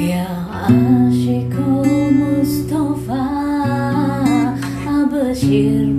يا عاشق مصطفى أبشر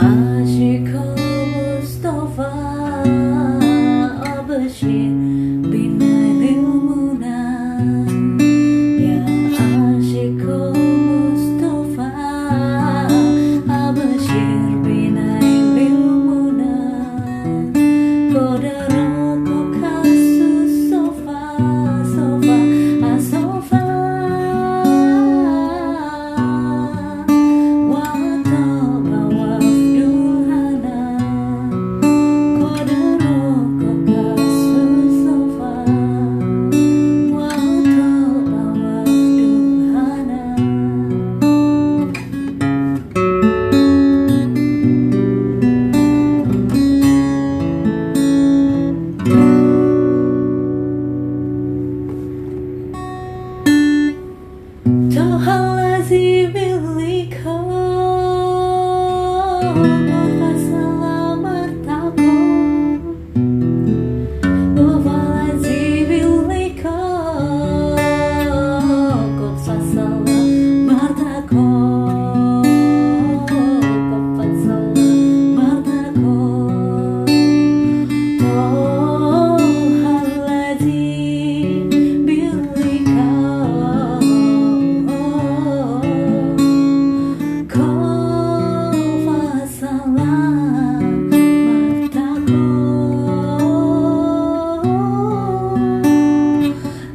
啊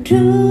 true.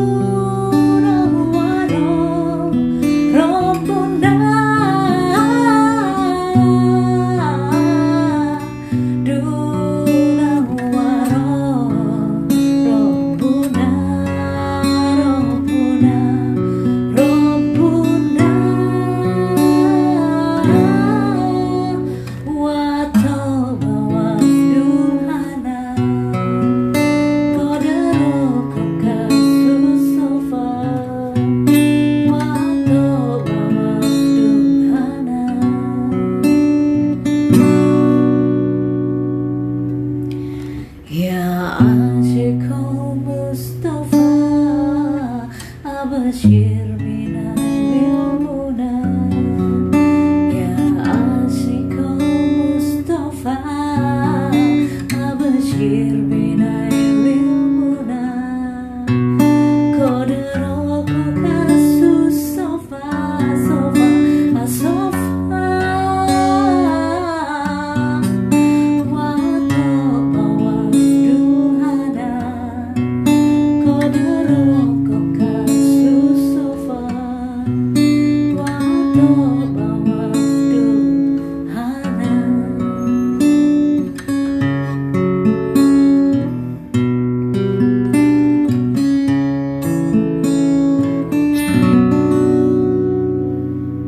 aşık ol Mustafa Abaşir